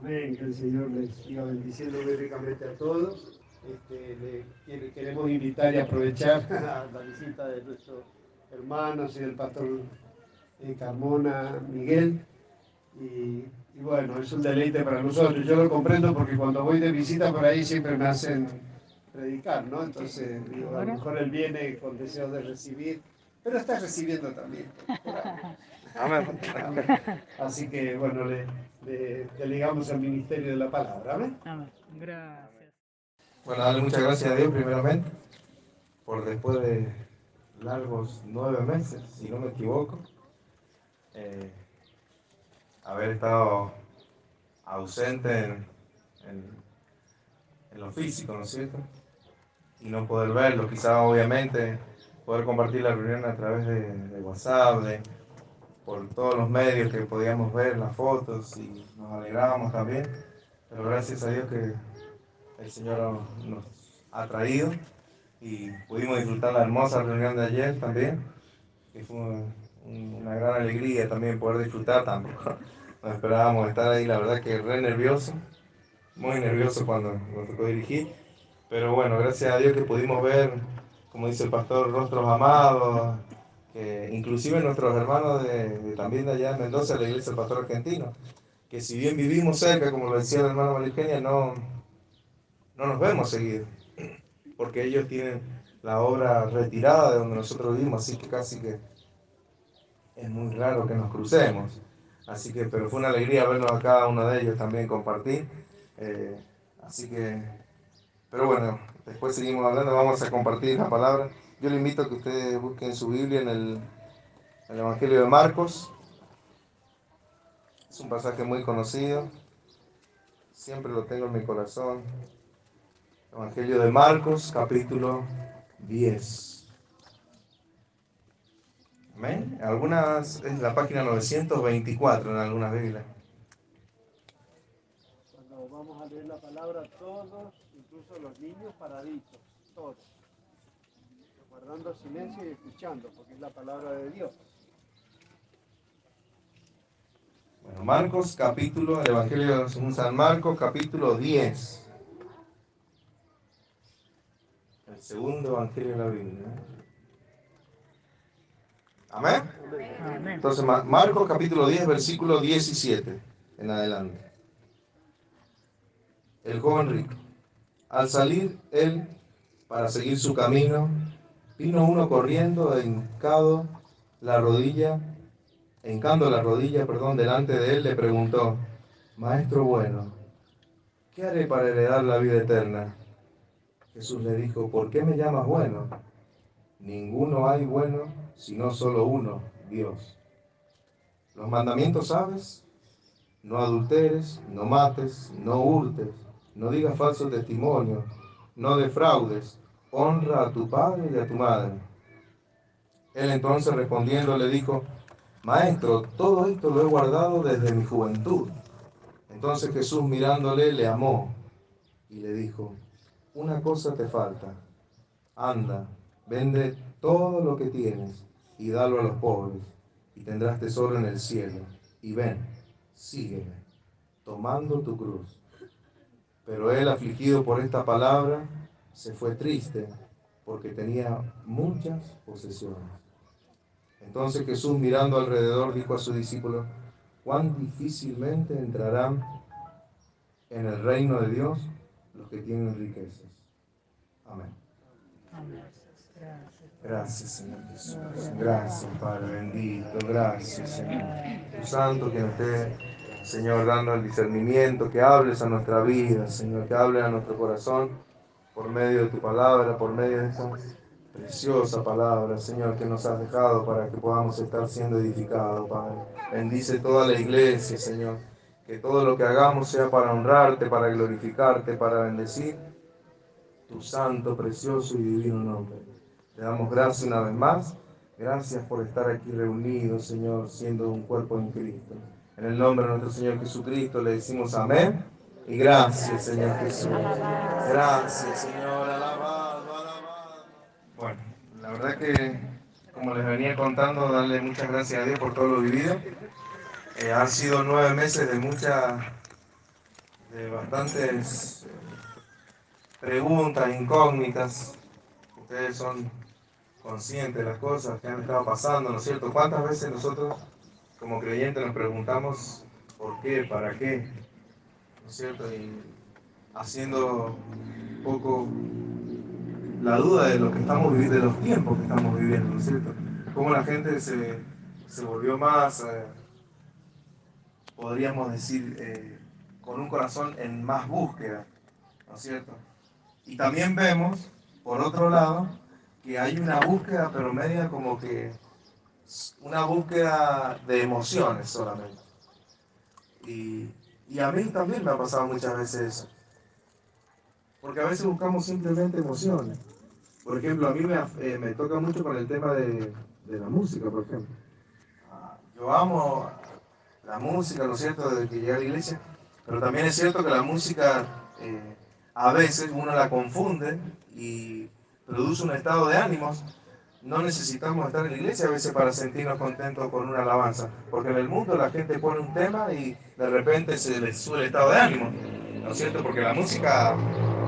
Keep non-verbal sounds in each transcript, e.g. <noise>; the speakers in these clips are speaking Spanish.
Amén, que el Señor les siga bendiciendo muy ricamente a todos. Este, le, queremos invitar y aprovechar <laughs> la visita de nuestro hermano, y el pastor eh, Carmona Miguel. Y, bueno, es un deleite para nosotros. Yo lo comprendo porque cuando voy de visita por ahí siempre me hacen predicar, ¿no? Entonces, a lo mejor él viene con deseo de recibir, pero está recibiendo también. <laughs> Así que, bueno, le, delegamos al ministerio de la palabra. Amén. Gracias. Bueno, darle muchas gracias a Dios primeramente por después de largos nueve meses, si no me equivoco, eh, haber estado ausente en, en, lo físico, ¿no es cierto? Y no poder verlo, quizás obviamente poder compartir la reunión a través de, de WhatsApp, de, por todos los medios que podíamos ver las fotos y nos alegrábamos también. Pero gracias a Dios que el Señor nos ha traído y pudimos disfrutar la hermosa reunión de ayer también, que fue una gran alegría también poder disfrutar tampoco. <laughs> Nos esperábamos estar ahí, la verdad que re nervioso, muy nervioso cuando nos tocó dirigir, pero bueno, gracias a Dios que pudimos ver, como dice el pastor, rostros amados, inclusive nuestros hermanos de, también de allá en Mendoza, la iglesia del pastor argentino, que si bien vivimos cerca, como lo decía el hermano María no, no nos vemos seguido, porque ellos tienen la obra retirada de donde nosotros vivimos, así que casi que es muy raro que nos crucemos. Así que, pero fue una alegría vernos a cada uno de ellos también compartir. Eh, así que, pero bueno, después seguimos hablando, vamos a compartir la palabra. Yo le invito a que ustedes busquen su Biblia en el, el Evangelio de Marcos. Es un pasaje muy conocido. Siempre lo tengo en mi corazón. Evangelio de Marcos, capítulo 10. Amén. Algunas, es la página 924 en algunas Biblias. Cuando vamos a leer la palabra, todos, incluso los niños paraditos, todos guardando silencio y escuchando, porque es la palabra de Dios. Bueno, Marcos capítulo, el Evangelio según San Marcos capítulo 10. El segundo Evangelio de la Biblia. ¿Amén? Entonces, Marcos capítulo 10, versículo 17 en adelante. El joven rico. Al salir él para seguir su camino, Vino uno corriendo, hincado la rodilla, hincando la rodilla, perdón, delante de él, le preguntó, Maestro bueno, ¿qué haré para heredar la vida eterna? Jesús le dijo, ¿por qué me llamas bueno? Ninguno hay bueno, sino solo uno, Dios. Los mandamientos sabes, no adulteres, no mates, no hurtes, no digas falso testimonio, no defraudes, honra a tu padre y a tu madre. Él entonces respondiendo le dijo, Maestro, todo esto lo he guardado desde mi juventud. Entonces Jesús mirándole le amó y le dijo, una cosa te falta, anda, vende todo lo que tienes y dalo a los pobres y tendrás tesoro en el cielo. Y ven, sígueme, tomando tu cruz. Pero él, afligido por esta palabra, se fue triste porque tenía muchas posesiones. Entonces Jesús mirando alrededor dijo a sus discípulos, cuán difícilmente entrarán en el reino de Dios los que tienen riquezas. Amén. Gracias, Señor Jesús. Gracias, Padre bendito. Gracias, Señor. Tu santo que nos esté, Señor, dando el discernimiento, que hables a nuestra vida, Señor, que hables a nuestro corazón por medio de tu palabra, por medio de esta preciosa palabra, Señor, que nos has dejado para que podamos estar siendo edificados, Padre. Bendice toda la iglesia, Señor. Que todo lo que hagamos sea para honrarte, para glorificarte, para bendecir tu santo, precioso y divino nombre. Te damos gracias una vez más. Gracias por estar aquí reunidos, Señor, siendo un cuerpo en Cristo. En el nombre de nuestro Señor Jesucristo le decimos amén. Y gracias, Señor Jesús. Gracias, Señor. Alabado, alabado. Bueno, la verdad que, como les venía contando, darle muchas gracias a Dios por todo lo vivido. Eh, han sido nueve meses de mucha de bastantes preguntas, incógnitas. Ustedes son conscientes de las cosas que han estado pasando, ¿no es cierto? ¿Cuántas veces nosotros como creyentes nos preguntamos por qué, para qué, ¿no es cierto? Y haciendo un poco la duda de lo que estamos viviendo, de los tiempos que estamos viviendo, ¿no es cierto? Cómo la gente se, se volvió más, eh, podríamos decir, eh, con un corazón en más búsqueda, ¿no es cierto? Y también vemos, por otro lado, que hay una búsqueda, pero media como que una búsqueda de emociones solamente. Y, y a mí también me ha pasado muchas veces eso. Porque a veces buscamos simplemente emociones. Por ejemplo, a mí me, eh, me toca mucho con el tema de, de, la música, por ejemplo. Yo amo la música, ¿no es cierto?, desde que llegué a la iglesia, pero también es cierto que la música eh, a veces uno la confunde y produce un estado de ánimos. No necesitamos estar en la iglesia a veces para sentirnos contentos con una alabanza, porque en el mundo la gente pone un tema y de repente se les sube el estado de ánimo, ¿no es cierto? Porque la música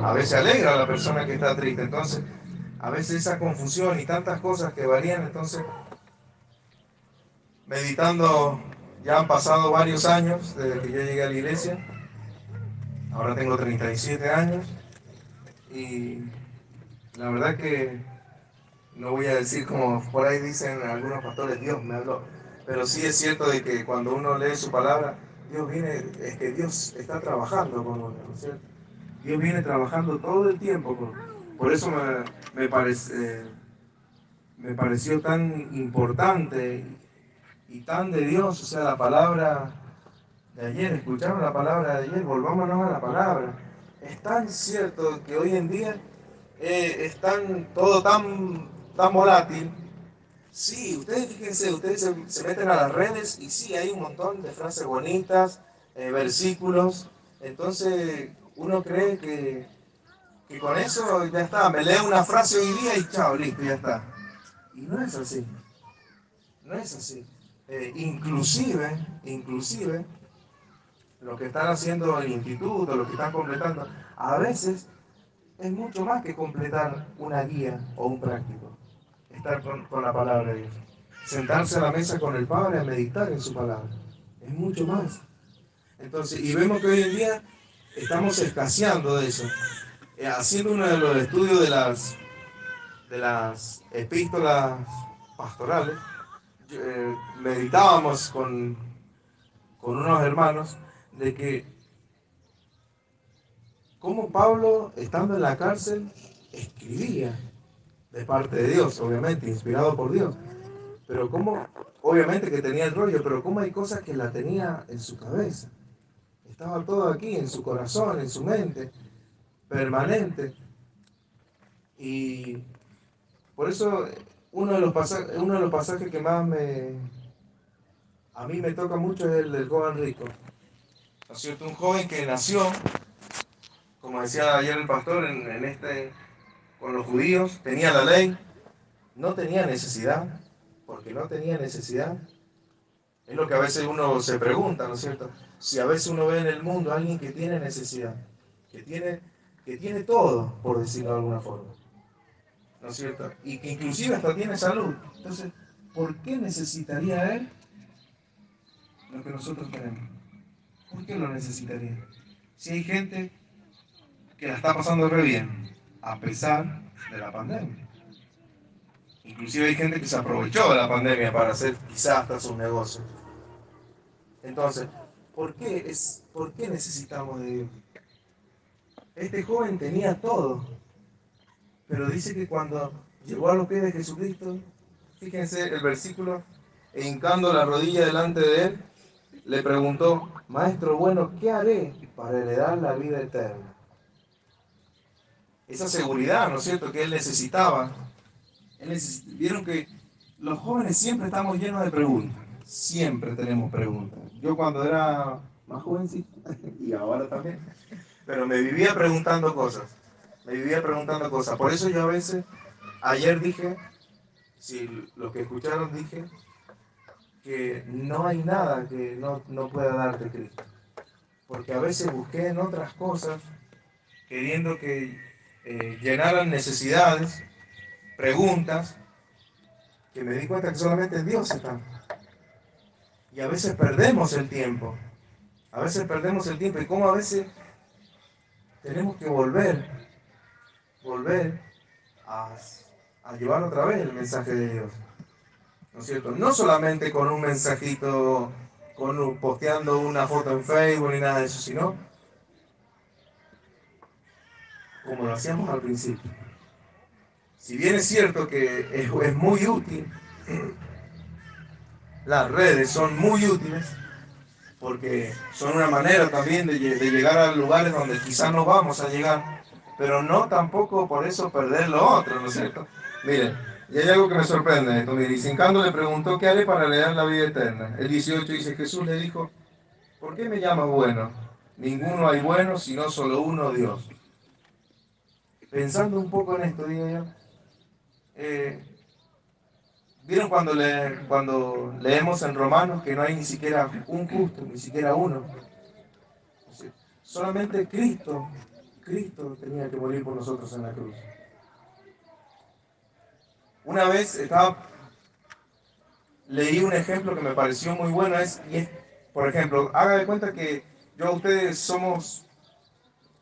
a veces alegra a la persona que está triste, entonces a veces esa confusión y tantas cosas que varían, entonces meditando, ya han pasado varios años desde que yo llegué a la iglesia, ahora tengo 37 años y la verdad que no voy a decir como por ahí dicen algunos pastores, Dios me habló, pero sí es cierto de que cuando uno lee su palabra, Dios viene, es que Dios está trabajando con uno, ¿no es cierto? Dios viene trabajando todo el tiempo con Por eso me, me, parece, me pareció tan importante y tan de Dios, o sea, la palabra de ayer, escucharon la palabra de ayer, volvámonos a la palabra. Es tan cierto que hoy en día eh, es todo tan, tan volátil. Sí, ustedes fíjense, ustedes se, meten a las redes y sí, hay un montón de frases bonitas, eh, versículos. Entonces uno cree que, que con eso ya está, me leo una frase hoy día y chao, listo, ya está. Y no es así. No es así. Eh, inclusive, inclusive, lo que están haciendo el instituto, lo que están completando, a veces es mucho más que completar una guía o un práctico. Estar con, con, la palabra de Dios. Sentarse a la mesa con el Padre a meditar en su palabra. Es mucho más. Entonces, y vemos que hoy en día estamos escaseando de eso. Eh, haciendo uno de los estudios de las, de las epístolas pastorales, eh, meditábamos con, con unos hermanos de que cómo Pablo, estando en la cárcel, escribía de parte de Dios, obviamente, inspirado por Dios. Pero cómo, obviamente que tenía el rollo, pero cómo hay cosas que la tenía en su cabeza. Estaba todo aquí, en su corazón, en su mente, permanente. Y por eso uno de los pasajes, uno de los pasajes que más me a mí me toca mucho es el del joven rico. ¿No es? Un joven que nació, como decía ayer el pastor, en, este, con los judíos, tenía la ley, no tenía necesidad, porque no tenía necesidad. Es lo que a veces uno se pregunta, ¿no es cierto? Si a veces uno ve en el mundo a alguien que tiene necesidad, que tiene, que tiene todo, por decirlo de alguna forma. ¿no es cierto? Y que inclusive hasta tiene salud. Entonces, ¿por qué necesitaría él lo que nosotros tenemos? ¿Por qué lo necesitaría? Si hay gente que la está pasando re bien, a pesar de la pandemia. Inclusive hay gente que se aprovechó de la pandemia para hacer quizás hasta sus negocios. Entonces, ¿por qué, es, ¿por qué necesitamos de Dios? Este joven tenía todo, pero dice que cuando llegó a los pies de Jesucristo, fíjense el versículo, e hincando la rodilla delante de él, le preguntó, Maestro bueno, ¿qué haré para heredar la vida eterna? Esa seguridad, ¿no es cierto?, que él necesitaba. Vieron que los jóvenes siempre estamos llenos de preguntas. Siempre tenemos preguntas. Yo cuando era más jovencito, <laughs> y ahora también, pero me vivía preguntando cosas me vivía preguntando cosas. Por eso yo a veces, ayer dije, si lo que escucharon dije, que no hay nada que no, no pueda darte Cristo. porque a veces busqué en otras cosas, queriendo que eh, llenaran necesidades, preguntas, que me di cuenta que solamente en Dios están. Y a veces perdemos el tiempo. A veces perdemos el tiempo y como a veces tenemos que volver, volver a, a llevar otra vez el mensaje de Dios. ¿No es cierto? No solamente con un mensajito, con posteando una foto en Facebook ni nada de eso, sino como lo hacíamos al principio. Si bien es cierto que es, es muy útil, las redes son muy útiles, porque son una manera también de, de, llegar a lugares donde quizás no vamos a llegar, pero no tampoco por eso perder lo otro, ¿no es cierto? Miren, y hay algo que me sorprende esto. Mire, Sincando le preguntó qué haré para leer la vida eterna. El 18 dice, Jesús le dijo, ¿por qué me llamas bueno? Ninguno hay bueno, sino solo uno Dios. Pensando un poco en esto, digo yo, eh, ¿vieron cuando, le, cuando leemos en Romanos que no hay ni siquiera un justo, ni siquiera uno? Solamente Cristo, Cristo tenía que morir por nosotros en la cruz. Una vez estaba, leí un ejemplo que me pareció muy bueno, es, por ejemplo, haga de cuenta que yo a ustedes somos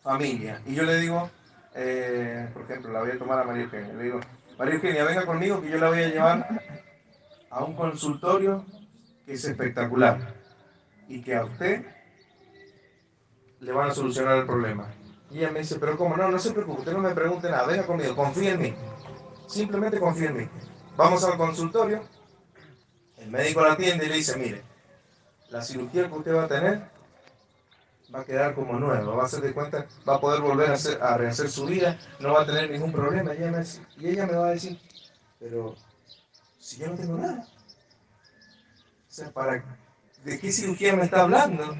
familia, y yo le digo, eh, por ejemplo, la voy a tomar a María Eugenia, le digo, María Eugenia, venga conmigo que yo la voy a llevar a un consultorio que es espectacular y que a usted le van a solucionar el problema. Y ella me dice, pero ¿cómo? No, no se preocupe, usted no me pregunte nada, venga conmigo, confíe en mí. Simplemente confía en mí. Vamos al consultorio, el médico la atiende y le dice, mire, la cirugía que usted va a tener va a quedar como nueva, va a hacer de cuenta, va a poder volver a, hacer, a rehacer su vida, no va a tener ningún problema. Y ella, me, y ella me va a decir, pero si yo no tengo nada. O sea, ¿para, ¿de qué cirugía me está hablando?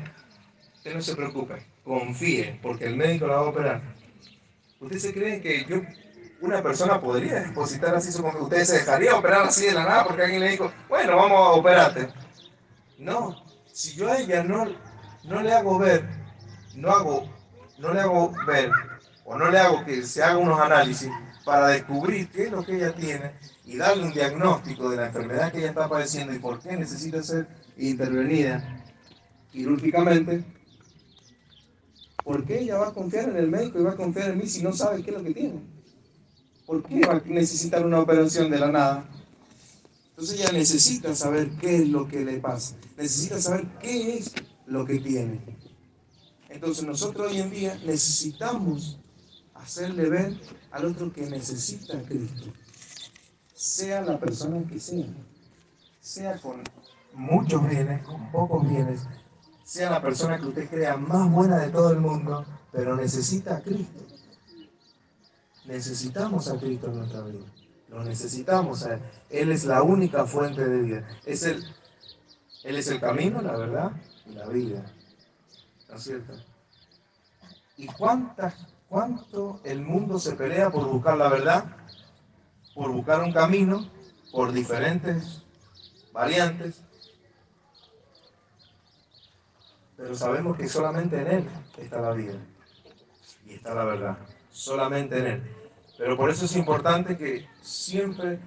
Usted no se preocupe, confíe, porque el médico la va a operar. ¿Usted se cree que yo una persona podría depositar así su confianza. Usted se dejaría operar así de la nada porque alguien le dijo, bueno, vamos a operarte. No, si yo a ella no, no le hago ver, no hago, no le hago ver, o no le hago que se haga unos análisis para descubrir qué es lo que ella tiene y darle un diagnóstico de la enfermedad que ella está padeciendo y por qué necesita ser intervenida quirúrgicamente, ¿por qué ella va a confiar en el médico y va a confiar en mí si no sabe qué es lo que tiene? ¿Por qué va a necesitar una operación de la nada? Entonces ella necesita saber qué es lo que le pasa, necesita saber qué es lo que tiene. Entonces nosotros hoy en día necesitamos hacerle ver al otro que necesita a Cristo, sea la persona que sea, sea con muchos bienes, con pocos bienes, sea la persona que usted crea más buena de todo el mundo, pero necesita a Cristo. Necesitamos a Cristo en nuestra vida. Lo necesitamos a Él. Él es la única fuente de vida. Es el, él es el camino, la verdad y la vida. ¿No cierto? ¿Y cuántas, cuánto el mundo se pelea por buscar la verdad? Por buscar un camino, por diferentes variantes. Pero sabemos que solamente en Él está la vida y está la verdad. Solamente en Él. Pero por eso es importante que siempre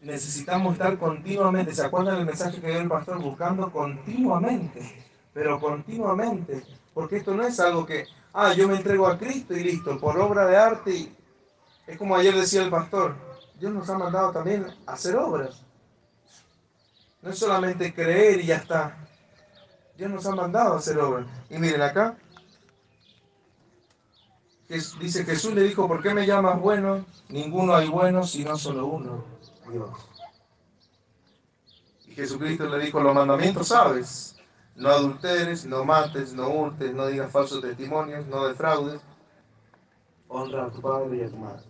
necesitamos estar continuamente, ¿se acuerdan del mensaje que dio el pastor? Buscando continuamente, pero continuamente, porque esto no es algo que, ah, yo me entrego a Cristo y listo, por obra de arte, y... es como ayer decía el pastor, Dios nos ha mandado también a hacer obras. No es solamente creer y ya está. Dios nos ha mandado a hacer obras. Y miren acá, dice Jesús le dijo, ¿por qué me llamas bueno? Ninguno hay bueno, sino solo uno, Dios. Y Jesucristo le dijo, los mandamientos sabes, no adulteres, no mates, no hurtes, no digas falsos testimonios, no defraudes, honra a tu padre y a tu madre.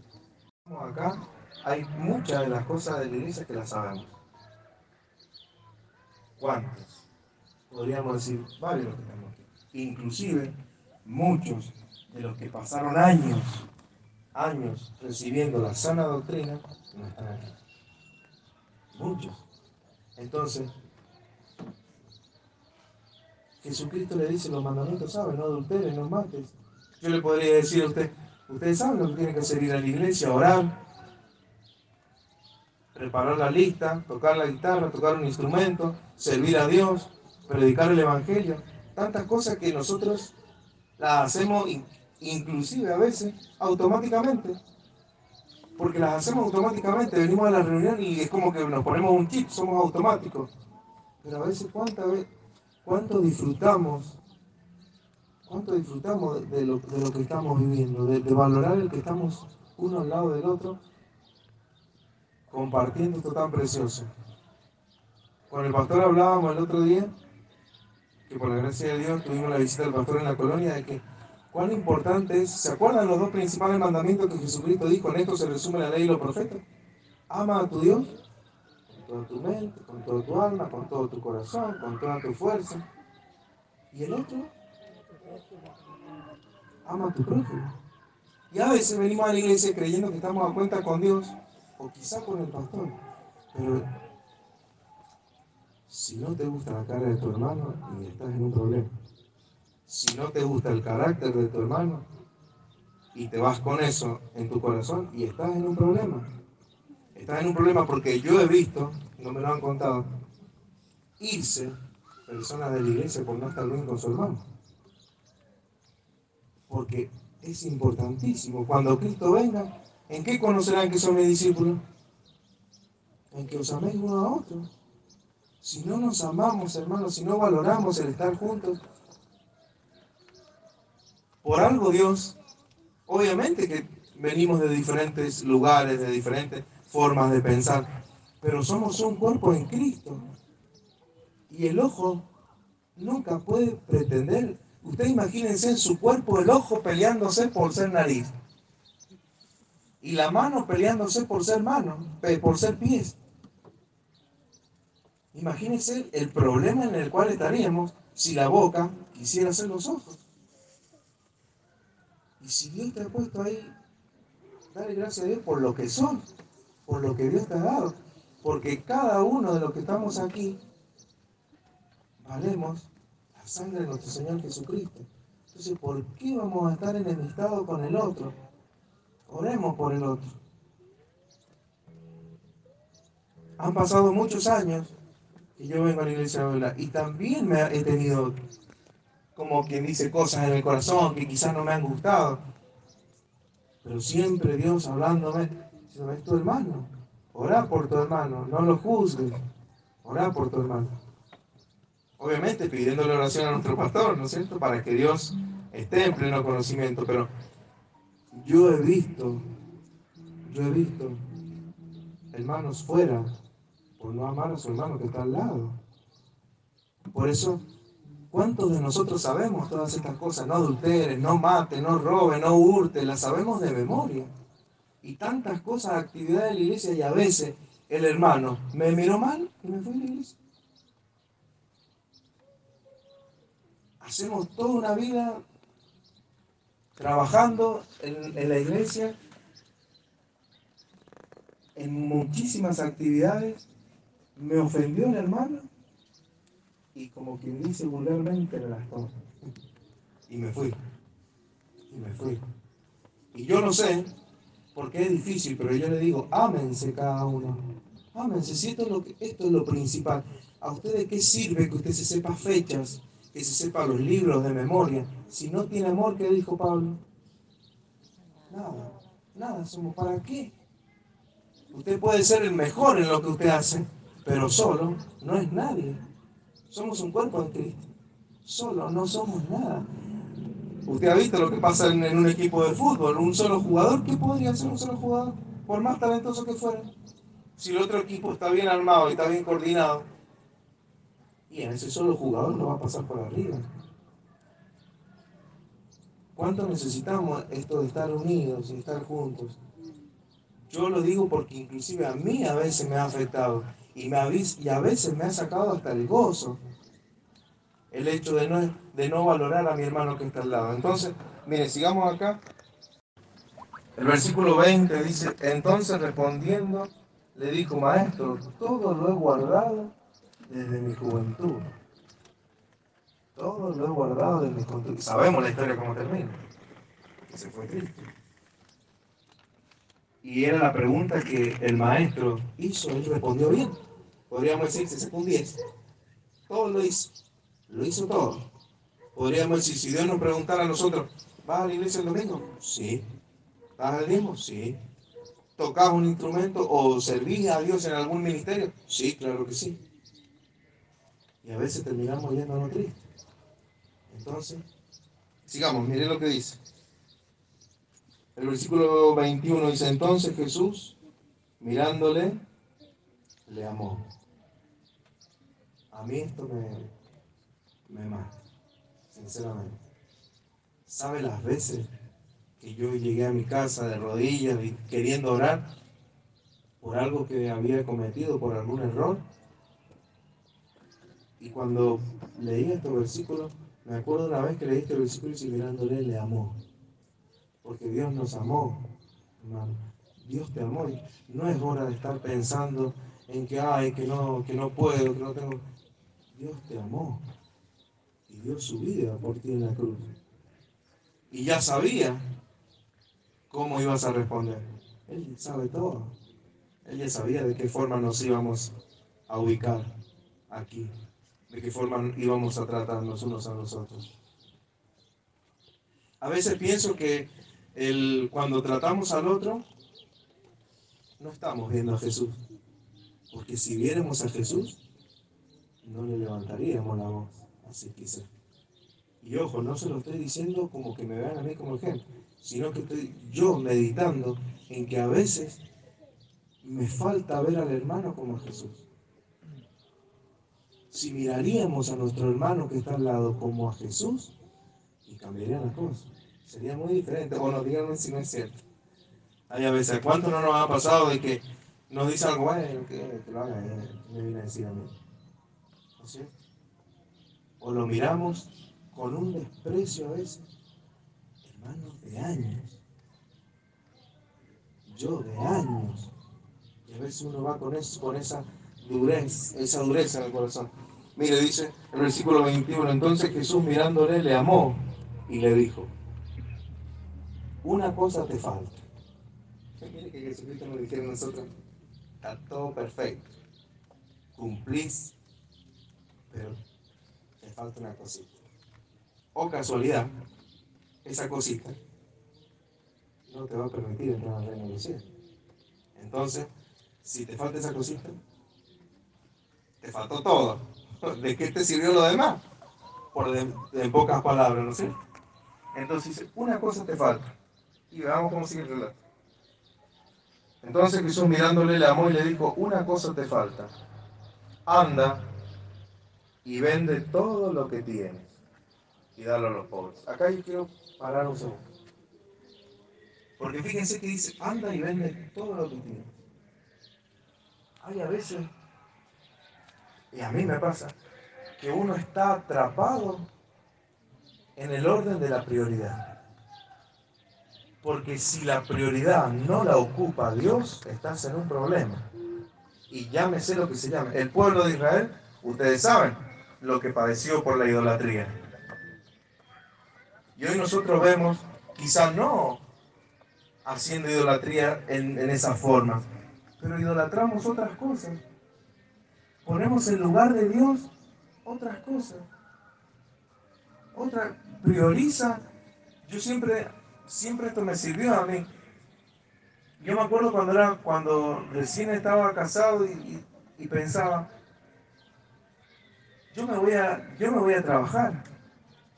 Acá hay muchas de las cosas de la iglesia que las sabemos. ¿Cuántas? Podríamos decir varios tenemos. Inclusive muchos de los que pasaron años, años recibiendo la sana doctrina, no están aquí. Muchos. Entonces, Jesucristo le dice los mandamientos, ¿sabe? No adulteres, no mates. Yo le podría decir a usted, ustedes saben lo que tienen que hacer, ir a la iglesia, orar, preparar la lista, tocar la guitarra, tocar un instrumento, servir a Dios, predicar el Evangelio. Tantas cosas que nosotros las hacemos inclusive a veces automáticamente. Porque las hacemos automáticamente, venimos a la reunión y es como que nos ponemos un chip, somos automáticos. Pero a veces, ¿cuántas ¿cuánto disfrutamos? ¿Cuánto disfrutamos de lo, que estamos viviendo? De, de valorar el que estamos uno al lado del otro compartiendo esto tan precioso. Con el pastor hablábamos el otro día, que por la gracia de Dios tuvimos la visita del pastor en la colonia, de que cuán importante es, ¿se acuerdan los dos principales mandamientos que Jesucristo dijo? En esto se resume la ley y los profetas. Ama a tu Dios toda tu mente, con toda tu alma, con todo tu corazón, con toda tu fuerza. ¿Y el otro? Ama a tu prójimo. Y a veces venimos a la iglesia creyendo que estamos a cuenta con Dios o quizá con el pastor, pero si no te gusta la cara de tu hermano, y estás en un problema. Si no te gusta el carácter de tu hermano, y te vas con eso en tu corazón, y estás en un problema. Estás en un problema porque yo he visto, no me lo han contado, irse personas de la iglesia por no estar bien con su hermano. Porque es importantísimo. Cuando Cristo venga, ¿En qué conocerán que son mis discípulos? En que os améis uno a otro. Si no nos amamos, hermanos, si no valoramos el estar juntos, por algo Dios, obviamente que venimos de diferentes lugares, de diferentes formas de pensar, pero somos un cuerpo en Cristo. Y el ojo nunca puede pretender, usted imagínense en su cuerpo el ojo peleándose por ser nariz y la mano peleándose por ser mano, por ser pies. Imagínense el problema en el cual estaríamos si la boca quisiera ser los ojos. Y si Dios te ha puesto ahí, dale gracias a Dios por lo que son, por lo que Dios te ha dado. Porque cada uno de los que estamos aquí, valemos la sangre de nuestro Señor Jesucristo. Entonces, ¿por qué vamos a estar enemistados con el otro? Oremos por el otro. Han pasado muchos años y yo vengo a la iglesia de y también me he tenido, como quien dice, cosas en el corazón que quizás no me han gustado. Pero siempre Dios hablándome, es tu hermano. Orá por tu hermano, no lo juzgues. Orá por tu hermano. Obviamente pidiéndole oración a nuestro pastor, ¿no es cierto? Para que Dios esté en pleno conocimiento, pero yo he visto, yo he visto hermanos fuera por no amar a su hermano que está al lado. Por eso, ¿cuántos de nosotros sabemos todas estas cosas? No adulteres, no mate, no robe, no hurte, las sabemos de memoria. Y tantas cosas, actividades de la iglesia y a veces el hermano me miró mal y me fui a la iglesia. Hacemos toda una vida trabajando en, la iglesia, en muchísimas actividades, me ofendió el hermano y como quien dice vulgarmente me las tomó. Y me fui. Y me fui. Y yo no sé, porque es difícil, pero yo le digo, ámense cada uno. Ámense, si esto es lo, esto es lo principal. ¿A ustedes qué sirve que usted se sepa fechas que se sepa los libros de memoria. Si no tiene amor, ¿qué dijo Pablo? Nada, nada, somos para qué. Usted puede ser el mejor en lo que usted hace, pero solo no es nadie. Somos un cuerpo en Cristo. Solo no somos nada. Usted ha visto lo que pasa en, en un equipo de fútbol. Un solo jugador, ¿qué podría ser un solo jugador? Por más talentoso que fuera. Si el otro equipo está bien armado y está bien coordinado, y a ese solo jugador no va a pasar por arriba. ¿Cuánto necesitamos esto de estar unidos y estar juntos? Yo lo digo porque inclusive a mí a veces me ha afectado y a veces me ha sacado hasta el gozo el hecho de no, de no valorar a mi hermano que está al lado. Entonces, mire, sigamos acá. El versículo 20 dice, entonces respondiendo, le dijo, maestro, todo lo he guardado desde mi juventud. todo lo he guardado de mis Sabemos la historia cómo termina. Que se fue triste. Y era la pregunta que el maestro hizo, él respondió bien. Podríamos decir, se 10. Todo lo hizo. Lo hizo todo. Podríamos decir, si Dios nos preguntara a nosotros, ¿vas a la iglesia el domingo? Sí. ¿Vas al mismo? Sí. ¿Tocas un instrumento o servís a Dios en algún ministerio? Sí, claro que sí. Y a veces terminamos yéndonos tristes. Entonces, sigamos, mire lo que dice. El versículo 21 dice, entonces Jesús, mirándole, le amó. A mí esto me, me mata, sinceramente. ¿Sabe las veces que yo llegué a mi casa de rodillas queriendo orar por algo que había cometido, por algún error? Y cuando leí este versículo, me acuerdo una vez que leí este versículo y mirándole le amó porque Dios nos amó, hermano. Dios te amó. No es hora de estar pensando en que, ay, que no, que no puedo, que no tengo. Dios te amó dio su vida por ti en la cruz. Y ya sabía cómo ibas a responder. Él sabe todo. Él ya sabía de qué forma nos íbamos a ubicar aquí, de qué forma íbamos a tratarnos unos a los otros. A veces pienso que el, cuando tratamos al otro, no estamos viendo a Jesús. Porque si viéramos a Jesús, no le levantaríamos la voz. Así quizá. Y ojo, no se lo estoy diciendo como que me vean a mí como ejemplo, sino que estoy yo meditando en que a veces me falta ver al hermano como a Jesús. Si miraríamos a nuestro hermano que está al lado como a Jesús, y cambiarían las cosas. Sería muy diferente. O nos díganme si no es cierto. Hay a veces, ¿cuánto no nos ha pasado de que nos dice algo, bueno, que, lo haga, me viene a decir a mí? ¿No es cierto? O lo miramos con un desprecio a veces. Hermanos de años. Yo de años. Y a veces uno va con, eso, con esa dureza, esa dureza en el corazón. Mire, dice el versículo 21, entonces Jesús mirándole le amó y le dijo, una cosa te falta. Mire que Jesucristo nos dijeron a nosotros, está todo perfecto, cumplís, pero falta una cosita. O casualidad, esa cosita no te va a permitir entrar al reino de. Entonces, si te falta esa cosita, te faltó todo. <laughs> ¿De qué te sirvió lo demás? Por en pocas palabras, ¿no sé? Entonces, una cosa te falta. Y veamos cómo sigue el relato. Entonces Jesús mirándole le amó y le dijo, una cosa te falta. Anda y vende todo lo que tienes y dalo a los pobres. Acá yo quiero parar un segundo. Porque fíjense que dice, anda y vende todo lo que tienes. Hay a veces, y a mí me pasa, que uno está atrapado en el orden de la prioridad. Porque si la prioridad no la ocupa Dios, estás en un problema. Y llámese lo que se llame. El pueblo de Israel, ustedes saben lo que padeció por la idolatría. Y hoy nosotros vemos, quizás no haciendo idolatría en, en esa forma, pero idolatramos otras cosas. Ponemos en lugar de Dios otras cosas. Otra prioriza. Yo siempre siempre esto me sirvió a mí. Yo me acuerdo cuando, era, cuando recién estaba casado y, pensaba, yo me, voy a, yo me voy a trabajar.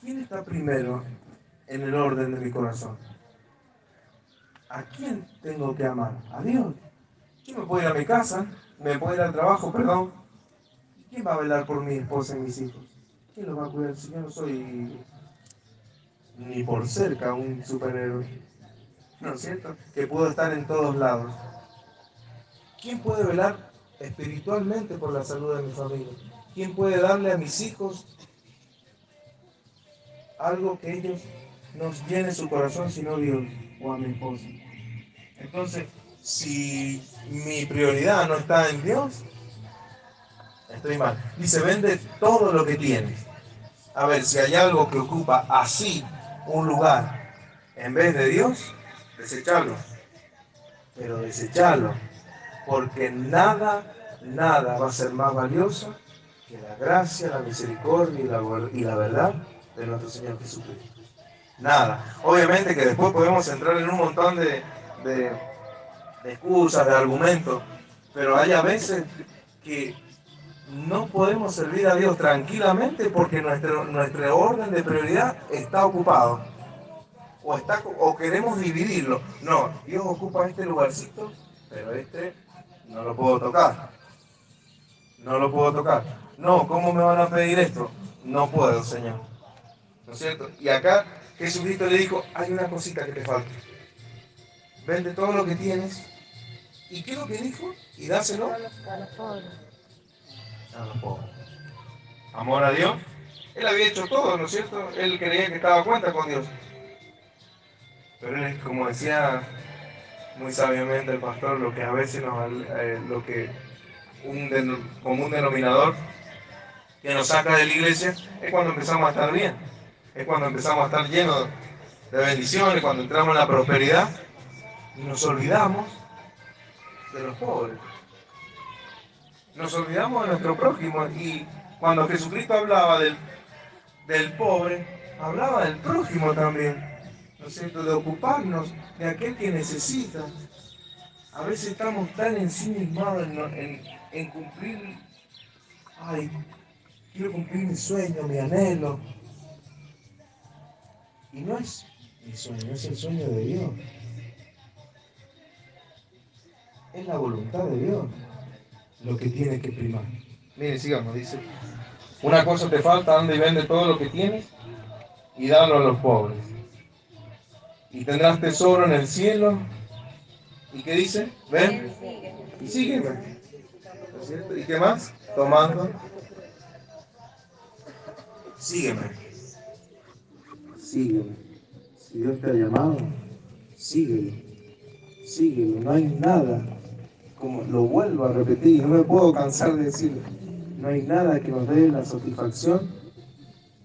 ¿Quién está primero en el orden de mi corazón? ¿A quién tengo que amar? A Dios. Yo me puedo ir a mi casa, me puedo ir al trabajo, perdón. ¿Quién va a velar por mi esposa y mis hijos? ¿Quién los va a cuidar si yo no soy ni por cerca un superhéroe. ¿No es cierto? Que puedo estar en todos lados. ¿Quién puede velar espiritualmente por la salud de mi familia? ¿Quién puede darle a mis hijos algo que ellos nos llene su corazón sino Dios o a mi esposa? Entonces, si mi prioridad no está en Dios, estoy mal. Dice, vende todo lo que tienes A ver, si hay algo que ocupa así un lugar en vez de Dios, desecharlo. Pero desecharlo. Porque nada, nada va a ser más valioso que la gracia, la misericordia y la, verdad de nuestro Señor Jesucristo. Nada. Obviamente que después podemos entrar en un montón de, de, de excusas, de argumentos, pero hay a veces que no podemos servir a Dios tranquilamente porque nuestro, nuestro orden de prioridad está ocupado. O, está, o queremos dividirlo. No, Dios ocupa este lugarcito, pero este no lo puedo tocar. No lo puedo tocar. No, ¿cómo me van a pedir esto? No puedo, Señor. ¿No es cierto? Y acá Jesucristo le dijo, hay una cosita que te falta. Vende todo lo que tienes. ¿Y qué es lo que dijo? Y dáselo a los pobres a los pobres. Amor a Dios. Él había hecho todo, ¿no es cierto? Él creía que estaba cuenta con Dios. Pero él, como decía muy sabiamente el pastor, lo que a veces nos, eh, lo que un común denominador que nos saca de la iglesia es cuando empezamos a estar bien, es cuando empezamos a estar llenos de bendiciones, cuando entramos en la prosperidad y nos olvidamos de los pobres nos olvidamos de nuestro prójimo y cuando Jesucristo hablaba del, del pobre, hablaba del prójimo también, ¿no es cierto? De ocuparnos de aquel que necesita. A veces estamos tan ensimismados en, en, cumplir, ay, quiero cumplir mi sueño, mi anhelo. Y no es mi sueño, es el sueño de Dios. Es la voluntad de Dios lo que tiene que primar. Mire, sigamos, dice. Una cosa te falta, anda y vende todo lo que tienes y dalo a los pobres. Y tendrás tesoro en el cielo. ¿Y qué dice? Ven y sígueme. ¿Y qué más? Tomando. Sígueme. Sígueme. Si Dios te ha llamado, sígueme. Sígueme. No hay nada como lo vuelvo a repetir, no me puedo cansar de decirlo, no hay nada que nos dé la satisfacción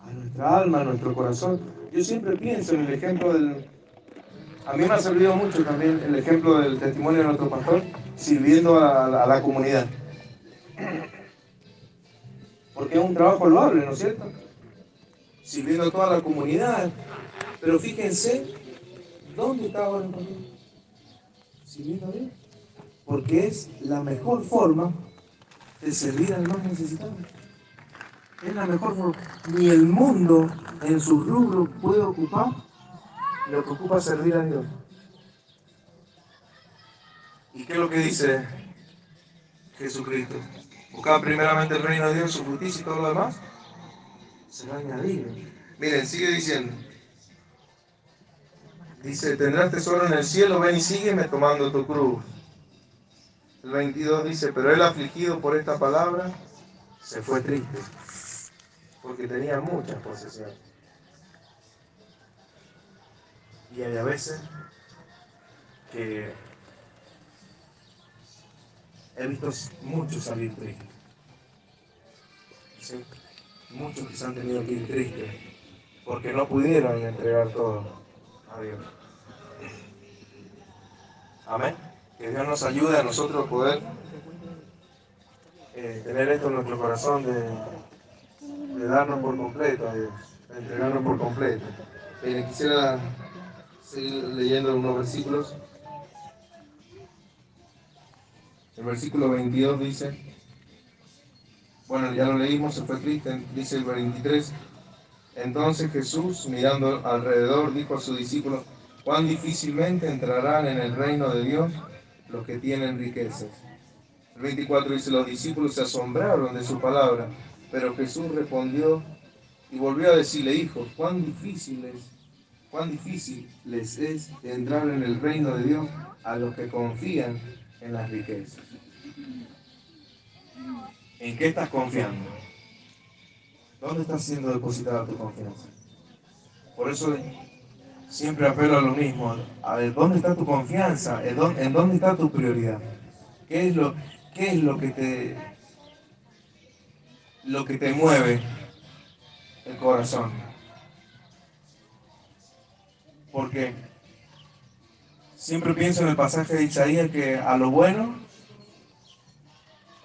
a nuestra alma, a nuestro corazón. Yo siempre pienso en el ejemplo del... A mí me ha servido mucho también el ejemplo del testimonio de nuestro pastor sirviendo a a la comunidad. Porque es un trabajo loable, ¿no es cierto? Sirviendo a toda la comunidad. Pero fíjense, ¿dónde está ahora el Sirviendo a Dios porque es la mejor forma de servir al más necesitado. Es la mejor forma. Ni el mundo en su rubro puede ocupar lo que ocupa servir a Dios. ¿Y qué es lo que dice Jesucristo? Buscaba primeramente el reino de Dios, su justicia y todo lo demás. Se va a añadir. Miren, sigue diciendo. Dice, tendrás tesoro en el cielo, ven y sígueme tomando tu cruz. El 22 dice, pero él afligido por esta palabra se fue triste, porque tenía muchas posesiones. Y hay a veces que he visto muchos salir tristes. Muchos que se han tenido que ir tristes porque no pudieron entregar todo a Dios. Amén. Que Dios nos ayude a nosotros poder eh, tener esto en nuestro corazón de, darnos por completo a Dios, de entregarnos por completo. Eh, quisiera seguir leyendo unos versículos. El versículo 22 dice, bueno, ya lo leímos, se fue triste, dice el 23. Entonces Jesús, mirando alrededor, dijo a sus discípulos, cuán difícilmente entrarán en el reino de Dios los que tienen riquezas. El 24 dice, los discípulos se asombraron de su palabra, pero Jesús respondió y volvió a decirle, hijos, cuán difícil es, cuán difícil les es entrar en el reino de Dios a los que confían en las riquezas. ¿En qué estás confiando? ¿Dónde está siendo depositada tu confianza? Por eso siempre apelo a lo mismo. A ver, ¿dónde está tu confianza? ¿En dónde está tu prioridad? ¿Qué es lo, qué es lo que te lo que te mueve? el corazón. Porque siempre pienso en el pasaje de Isaías que a lo bueno,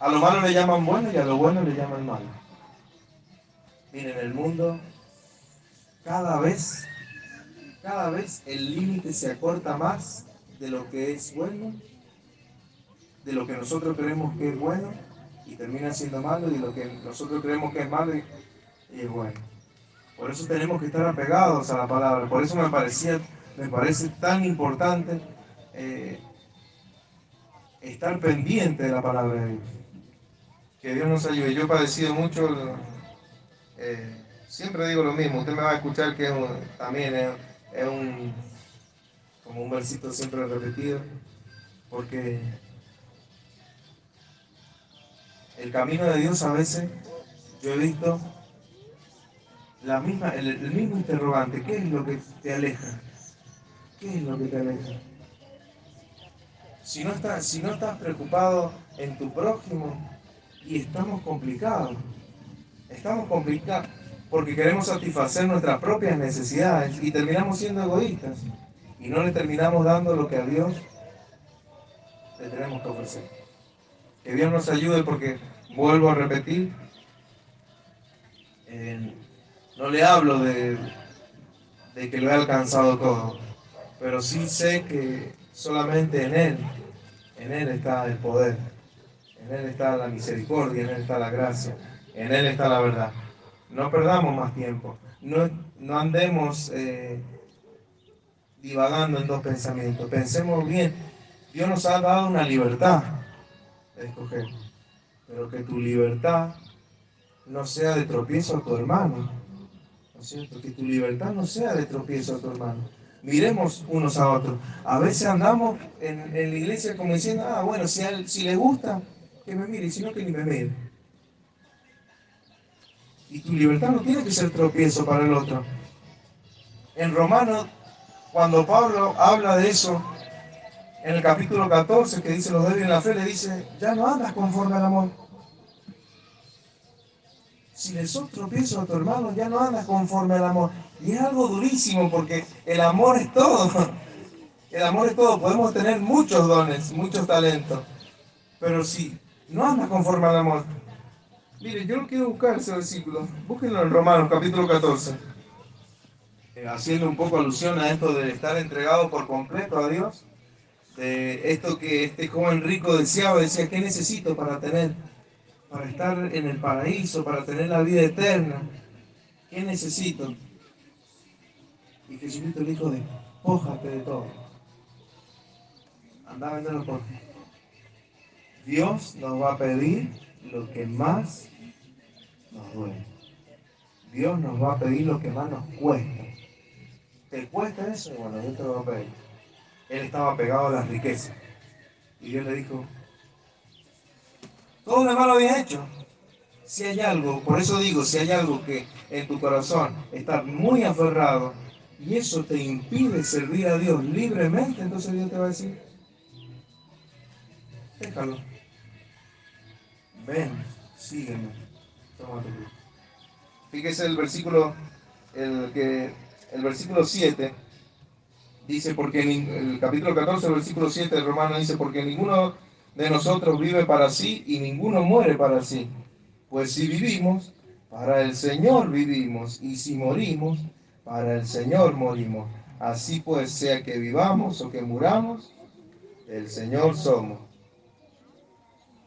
a lo malo le llaman bueno y a lo bueno le llaman malo. Miren, el mundo cada vez, cada vez el límite se acorta más de lo que es bueno, de lo que nosotros creemos que es bueno y termina siendo malo y lo que nosotros creemos que es malo y, es bueno. Por eso tenemos que estar apegados a la palabra. Por eso me parecía, me parece tan importante eh, estar pendiente de la palabra de Dios. Que Dios nos ayude. Yo he padecido mucho eh, siempre digo lo mismo, usted me va a escuchar que también es, un, como un versito siempre repetido, porque el camino de Dios a veces, yo he visto la misma, el, mismo interrogante, ¿qué es lo que te aleja? ¿Qué es lo que te aleja? Si no, estás, si no estás preocupado en tu prójimo, y estamos complicados, estamos complicados, porque queremos satisfacer nuestras propias necesidades y terminamos siendo egoístas y no le terminamos dando lo que a Dios le tenemos que ofrecer. Que Dios nos ayude porque, vuelvo a repetir, no le hablo de, de que lo he alcanzado todo, pero sí sé que solamente en Él, en Él está el poder, en Él está la misericordia, en Él está la gracia, en Él está la verdad. No perdamos más tiempo. No, no andemos eh, divagando en dos pensamientos. Pensemos bien. Dios nos ha dado una libertad de escoger. Pero que tu libertad no sea de tropiezo a tu hermano. ¿No es cierto? Que tu libertad no sea de tropiezo a tu hermano. Miremos unos a otros. A veces andamos en, la iglesia como diciendo, ah, bueno, si, si le gusta, que me mire, y si no, que ni me mire. Y tu libertad no tiene que ser tropiezo para el otro. En Romanos, cuando Pablo habla de eso, en el capítulo 14, que dice los débiles en la fe, le dice, ya no andas conforme al amor. Si le sos tropiezo a tu hermano, ya no andas conforme al amor. Y es algo durísimo porque el amor es todo. El amor es todo. Podemos tener muchos dones, muchos talentos. Pero si no andas conforme al amor, Mire, yo no quiero buscar ese versículo. Búsquenlo en Romanos, capítulo 14. Eh, haciendo un poco alusión a esto de estar entregado por completo a Dios. De esto que este joven rico deseaba, decía, ¿qué necesito para tener? Para estar en el paraíso, para tener la vida eterna. ¿Qué necesito? Y Jesucristo le dijo, despójate de todo. Anda a vender los Dios nos va a pedir lo que más nos duele. Dios nos va a pedir lo que más nos cuesta. ¿Te cuesta eso? Bueno, Dios te lo va a pedir. Él estaba pegado a las riquezas. Y Dios le dijo, todo lo demás lo había hecho. Si hay algo, por eso digo, si hay algo que en tu corazón está muy aferrado y eso te impide servir a Dios libremente, entonces Dios te va a decir, déjalo. Ven, sígueme. Fíjese el versículo, el, que, el versículo 7 dice, porque en el capítulo 14, el versículo 7 del Romano dice, porque ninguno de nosotros vive para sí y ninguno muere para sí. Pues si vivimos, para el Señor vivimos, y si morimos, para el Señor morimos. Así pues, sea que vivamos o que muramos, el Señor somos.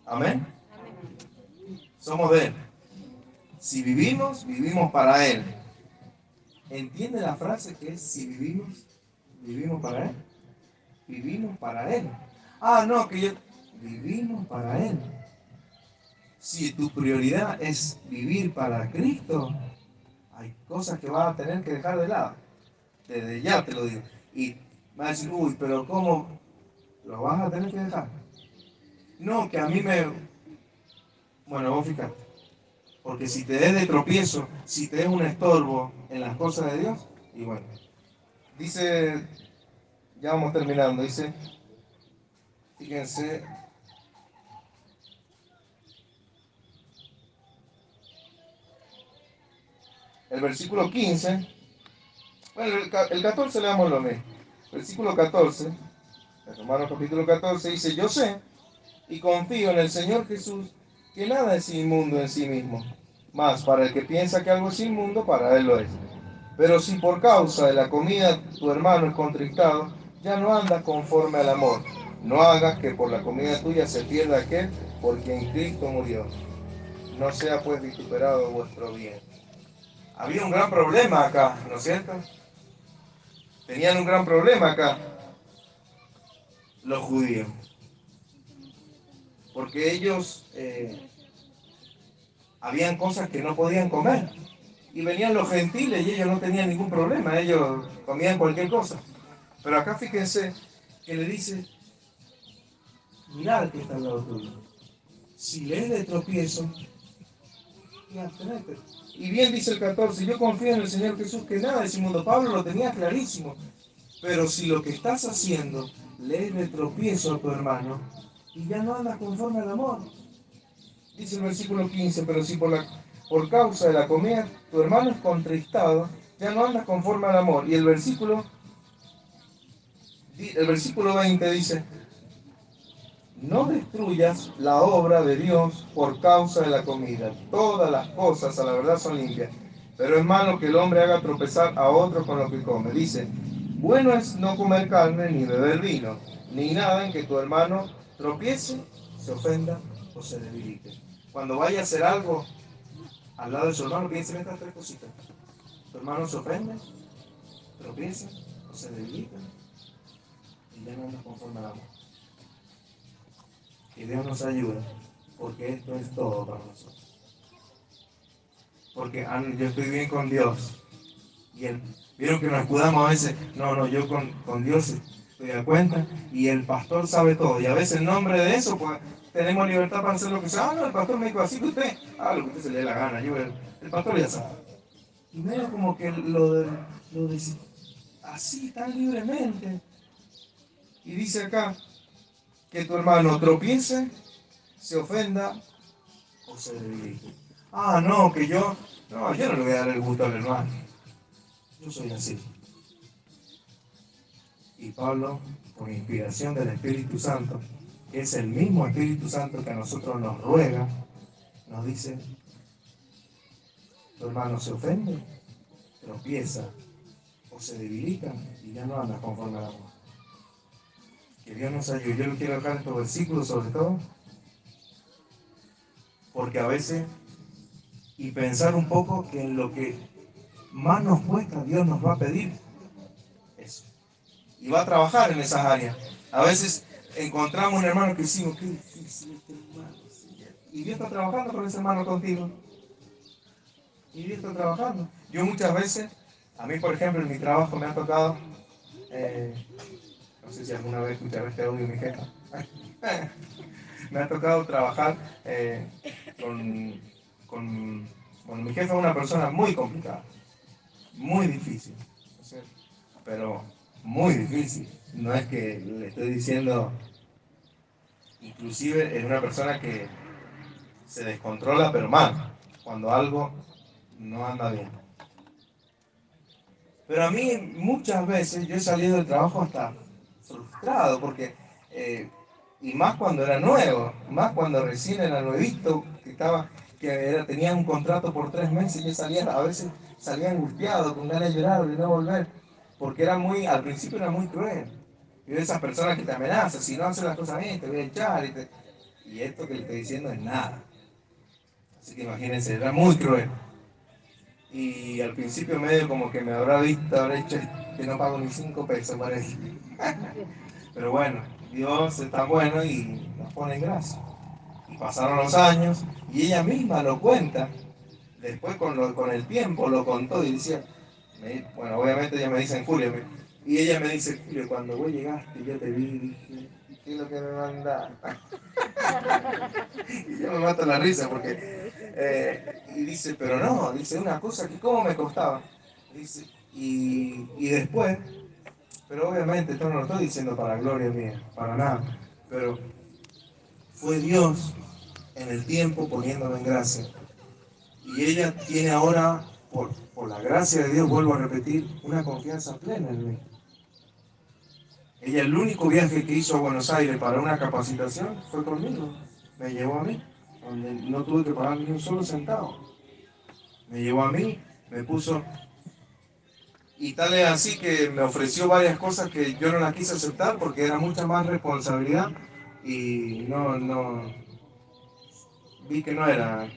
Amén. Somos de Él. Si vivimos, vivimos para Él. ¿Entiende la frase que es si vivimos, vivimos para Él? Vivimos para Él. Ah, no, que yo... Vivimos para Él. Si tu prioridad es vivir para Cristo, hay cosas que vas a tener que dejar de lado. Desde ya te lo digo. Y vas a decir, uy, pero ¿cómo lo vas a tener que dejar? No, que a mí me... Bueno, vos fíjate. Porque si te des de tropiezo, si te es un estorbo en las cosas de Dios, y bueno, dice, ya vamos terminando, dice, fíjense, el versículo 15, bueno, el, 14 leamos lo mismo. Versículo 14, en Romanos capítulo 14 dice, yo sé y confío en el Señor Jesús que nada es inmundo en sí mismo. Más, para el que piensa que algo es inmundo, para él lo es. Pero si por causa de la comida tu hermano es contristado, ya no andas conforme al amor. No hagas que por la comida tuya se pierda aquel por quien Cristo murió. No sea pues vituperado vuestro bien. Había un gran problema acá, ¿no es cierto? Tenían un gran problema acá los judíos. Porque ellos eh, habían cosas que no podían comer. Y venían los gentiles y ellos no tenían ningún problema, ellos comían cualquier cosa. Pero acá fíjense que le dice, mirad que está al lado tuyo. Si le de tropiezo, y bien dice el 14, yo confío en el Señor Jesús que nada es inmundo. Pablo lo tenía clarísimo. Pero si lo que estás haciendo le es de tropiezo a tu hermano y ya no andas conforme al amor. Dice el versículo 15, pero si por, la, por causa de la comida tu hermano es contristado, ya no andas conforme al amor. Y el versículo, el versículo 20 dice, no destruyas la obra de Dios por causa de la comida. Todas las cosas a la verdad son limpias, pero es malo que el hombre haga tropezar a otro con lo que come. Dice, bueno es no comer carne ni beber vino, ni nada en que tu hermano tropiece, se ofenda o se debilite. Cuando vaya a hacer algo al lado de su hermano, piense en estas tres cositas. Tu hermano se ofende, tropieza o se debilita y ya no anda conforme al amor. Que Dios nos ayude, porque esto es todo para nosotros. Porque yo estoy bien con Dios. Y el, vieron que nos escudamos a veces, no, no, yo con, con Dios de cuenta y el pastor sabe todo. Y a veces en nombre de eso, pues tenemos libertad para hacer lo que sea. Ah, no, el pastor me dijo así que usted, ah, lo que usted se le dé la gana. Yo, el, pastor ya sabe. Y medio como que lo, lo dice así tan libremente. Y dice acá, que tu hermano tropiece, se ofenda o se debilite. Ah, no, que yo, no, yo no le voy a dar el gusto al hermano. Yo soy así. Y Pablo, por inspiración del Espíritu Santo, es el mismo Espíritu Santo que a nosotros nos ruega, nos dice, tu hermano se ofende, tropieza o se debilita y ya no anda conforme al amor. Que Dios nos ayude. Yo le quiero dejar estos versículos sobre todo, porque a veces, y pensar un poco que en lo que más nos cuesta, Dios nos va a pedir. Y va a trabajar en esas áreas. A veces encontramos un hermano que decimos, qué difícil este hermano. Y Dios está trabajando con ese hermano contigo. Y Dios está trabajando. Yo muchas veces, a mí por ejemplo en mi trabajo me ha tocado eh, no sé si alguna vez escucharon este audio mi jefa. <laughs> me ha tocado trabajar eh, con, con, Bueno, mi jefa una persona muy complicada, muy difícil, pero muy difícil. No es que le estoy diciendo, inclusive es una persona que se descontrola, pero mal, cuando algo no anda bien. Pero a mí muchas veces yo he salido del trabajo hasta frustrado, porque, eh, y más cuando era nuevo, más cuando recién era nuevito, que estaba, que tenía un contrato por tres meses, y yo salía, a veces salía angustiado, con ganas de llorar, de no volver, porque era muy, al principio era muy cruel. Y de esas personas que te amenazan, si no haces las cosas bien, te voy a echar, y, esto que le estoy diciendo es nada. Así que imagínense, era muy cruel. Y al principio medio como que me habrá visto, habrá hecho que no pago ni cinco pesos, parece. <laughs> Pero bueno, Dios está bueno y nos pone en gracia. Y pasaron los años y ella misma lo cuenta. Después con, con el tiempo lo contó y decía, bueno, obviamente ella me dice Julio, y ella me dice, Julio, cuando vos llegaste yo te vi dije, ¿qué es lo que me manda? <laughs> y yo me mato la risa porque, eh, y dice, pero no, dice una cosa que cómo me costaba. Dice, y, y después pero obviamente esto no lo estoy diciendo para gloria mía, para nada. Pero fue Dios en el tiempo poniéndome en gracia. Y ella tiene ahora por, por la gracia de Dios, vuelvo a repetir, una confianza plena en mí. Ella el único viaje que hizo a Buenos Aires para una capacitación fue conmigo. Me llevó a mí, donde no tuve que pagar ni un solo centavo. Me llevó a mí, me puso... Y tal es así que me ofreció varias cosas que yo no las quise aceptar porque era mucha más responsabilidad y no, no, vi que no era,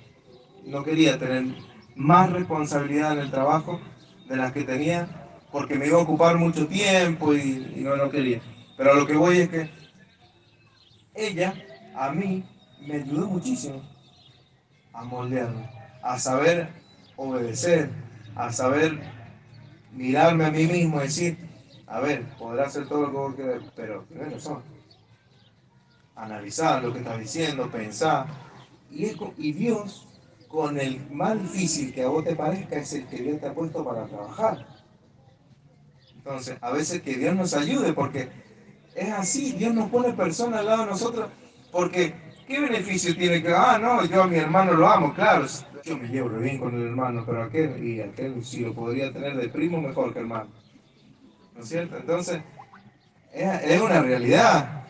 no quería tener más responsabilidad en el trabajo de las que tenía porque me iba a ocupar mucho tiempo y, no lo quería. Pero lo que voy es que ella a mí me ayudó muchísimo a moldearme, a saber obedecer, a saber mirarme a mí mismo y decir, a ver, podrá hacer todo lo que vos pero primero son. Analizar lo que estás diciendo, pensar. Y Dios, con el más difícil que a vos te parezca, es el que Dios te ha puesto para trabajar. Entonces, a veces que Dios nos ayude, porque es así, Dios nos pone personas al lado de nosotros, porque ¿qué beneficio tiene que, ah, no, yo a mi hermano lo amo, claro, yo me llevo bien con el hermano, pero aquel, y aquel sí lo podría tener de primo mejor que hermano. ¿No es cierto? Entonces, es, una realidad,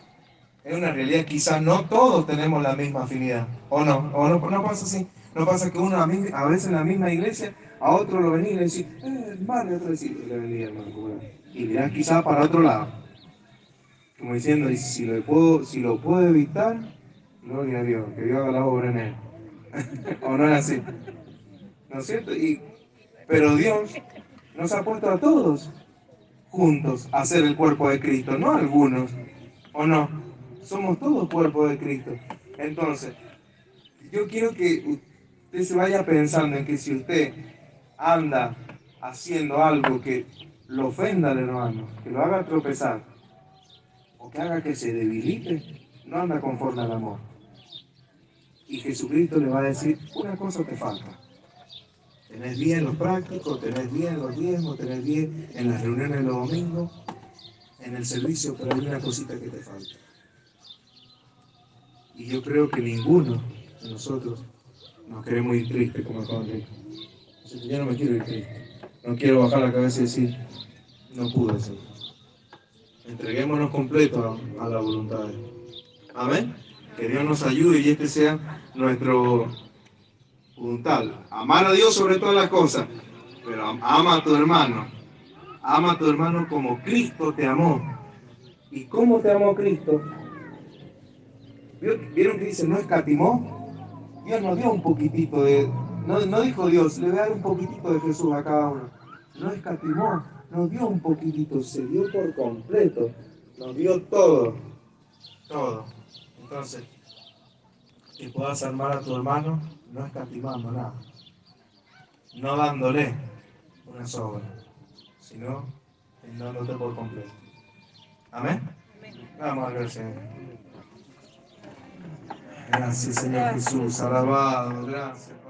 es una realidad, quizás no todos tenemos la misma afinidad, o no, o no, no pasa así, no pasa que uno a veces en la misma iglesia a otro lo venía y le decía, eh, hermano, y otro decía, y le venía, hermano, y mirás quizás para otro lado. Como diciendo, si lo puedo, si lo puedo evitar, gloria a Dios, que Dios haga la obra en él. <laughs> ¿O no es así? ¿No es cierto? Y, pero Dios nos ha puesto a todos juntos a ser el cuerpo de Cristo, no algunos, ¿o no? Somos todos cuerpo de Cristo. Entonces, yo quiero que usted se vaya pensando en que si usted anda haciendo algo que lo ofenda al hermano, que lo haga tropezar o que haga que se debilite, no anda conforme al amor. Y Jesucristo le va a decir, una cosa te falta. Tenés bien los prácticos, tenés bien los diezmos, tenés bien en las reuniones de los domingos, en el servicio, pero hay una cosita que te falta. Y yo creo que ninguno de nosotros nos queremos ir triste como el Padre yo no me quiero ir No quiero bajar la cabeza y decir, no pude ser. Entreguémonos completo a, la voluntad de Dios. Amén. Que Dios nos ayude y este sea nuestro puntal. Amar a Dios sobre todas las cosas, pero ama a tu hermano. Ama a tu hermano como Cristo te amó. ¿Y cómo te amó Cristo? ¿Vieron que dice, no escatimó? Dios nos dio un poquitito de, no, dijo Dios, le voy a dar un poquitito de Jesús a cada uno. No escatimó, nos dio un poquitito, se dio por completo, nos dio todo, todo. Entonces, que puedas armar a tu hermano no escatimando nada, no dándole una sobra, sino dándote por completo. Amén. Vamos a ver, Señor. Gracias, Señor Jesús. Alabado, gracias.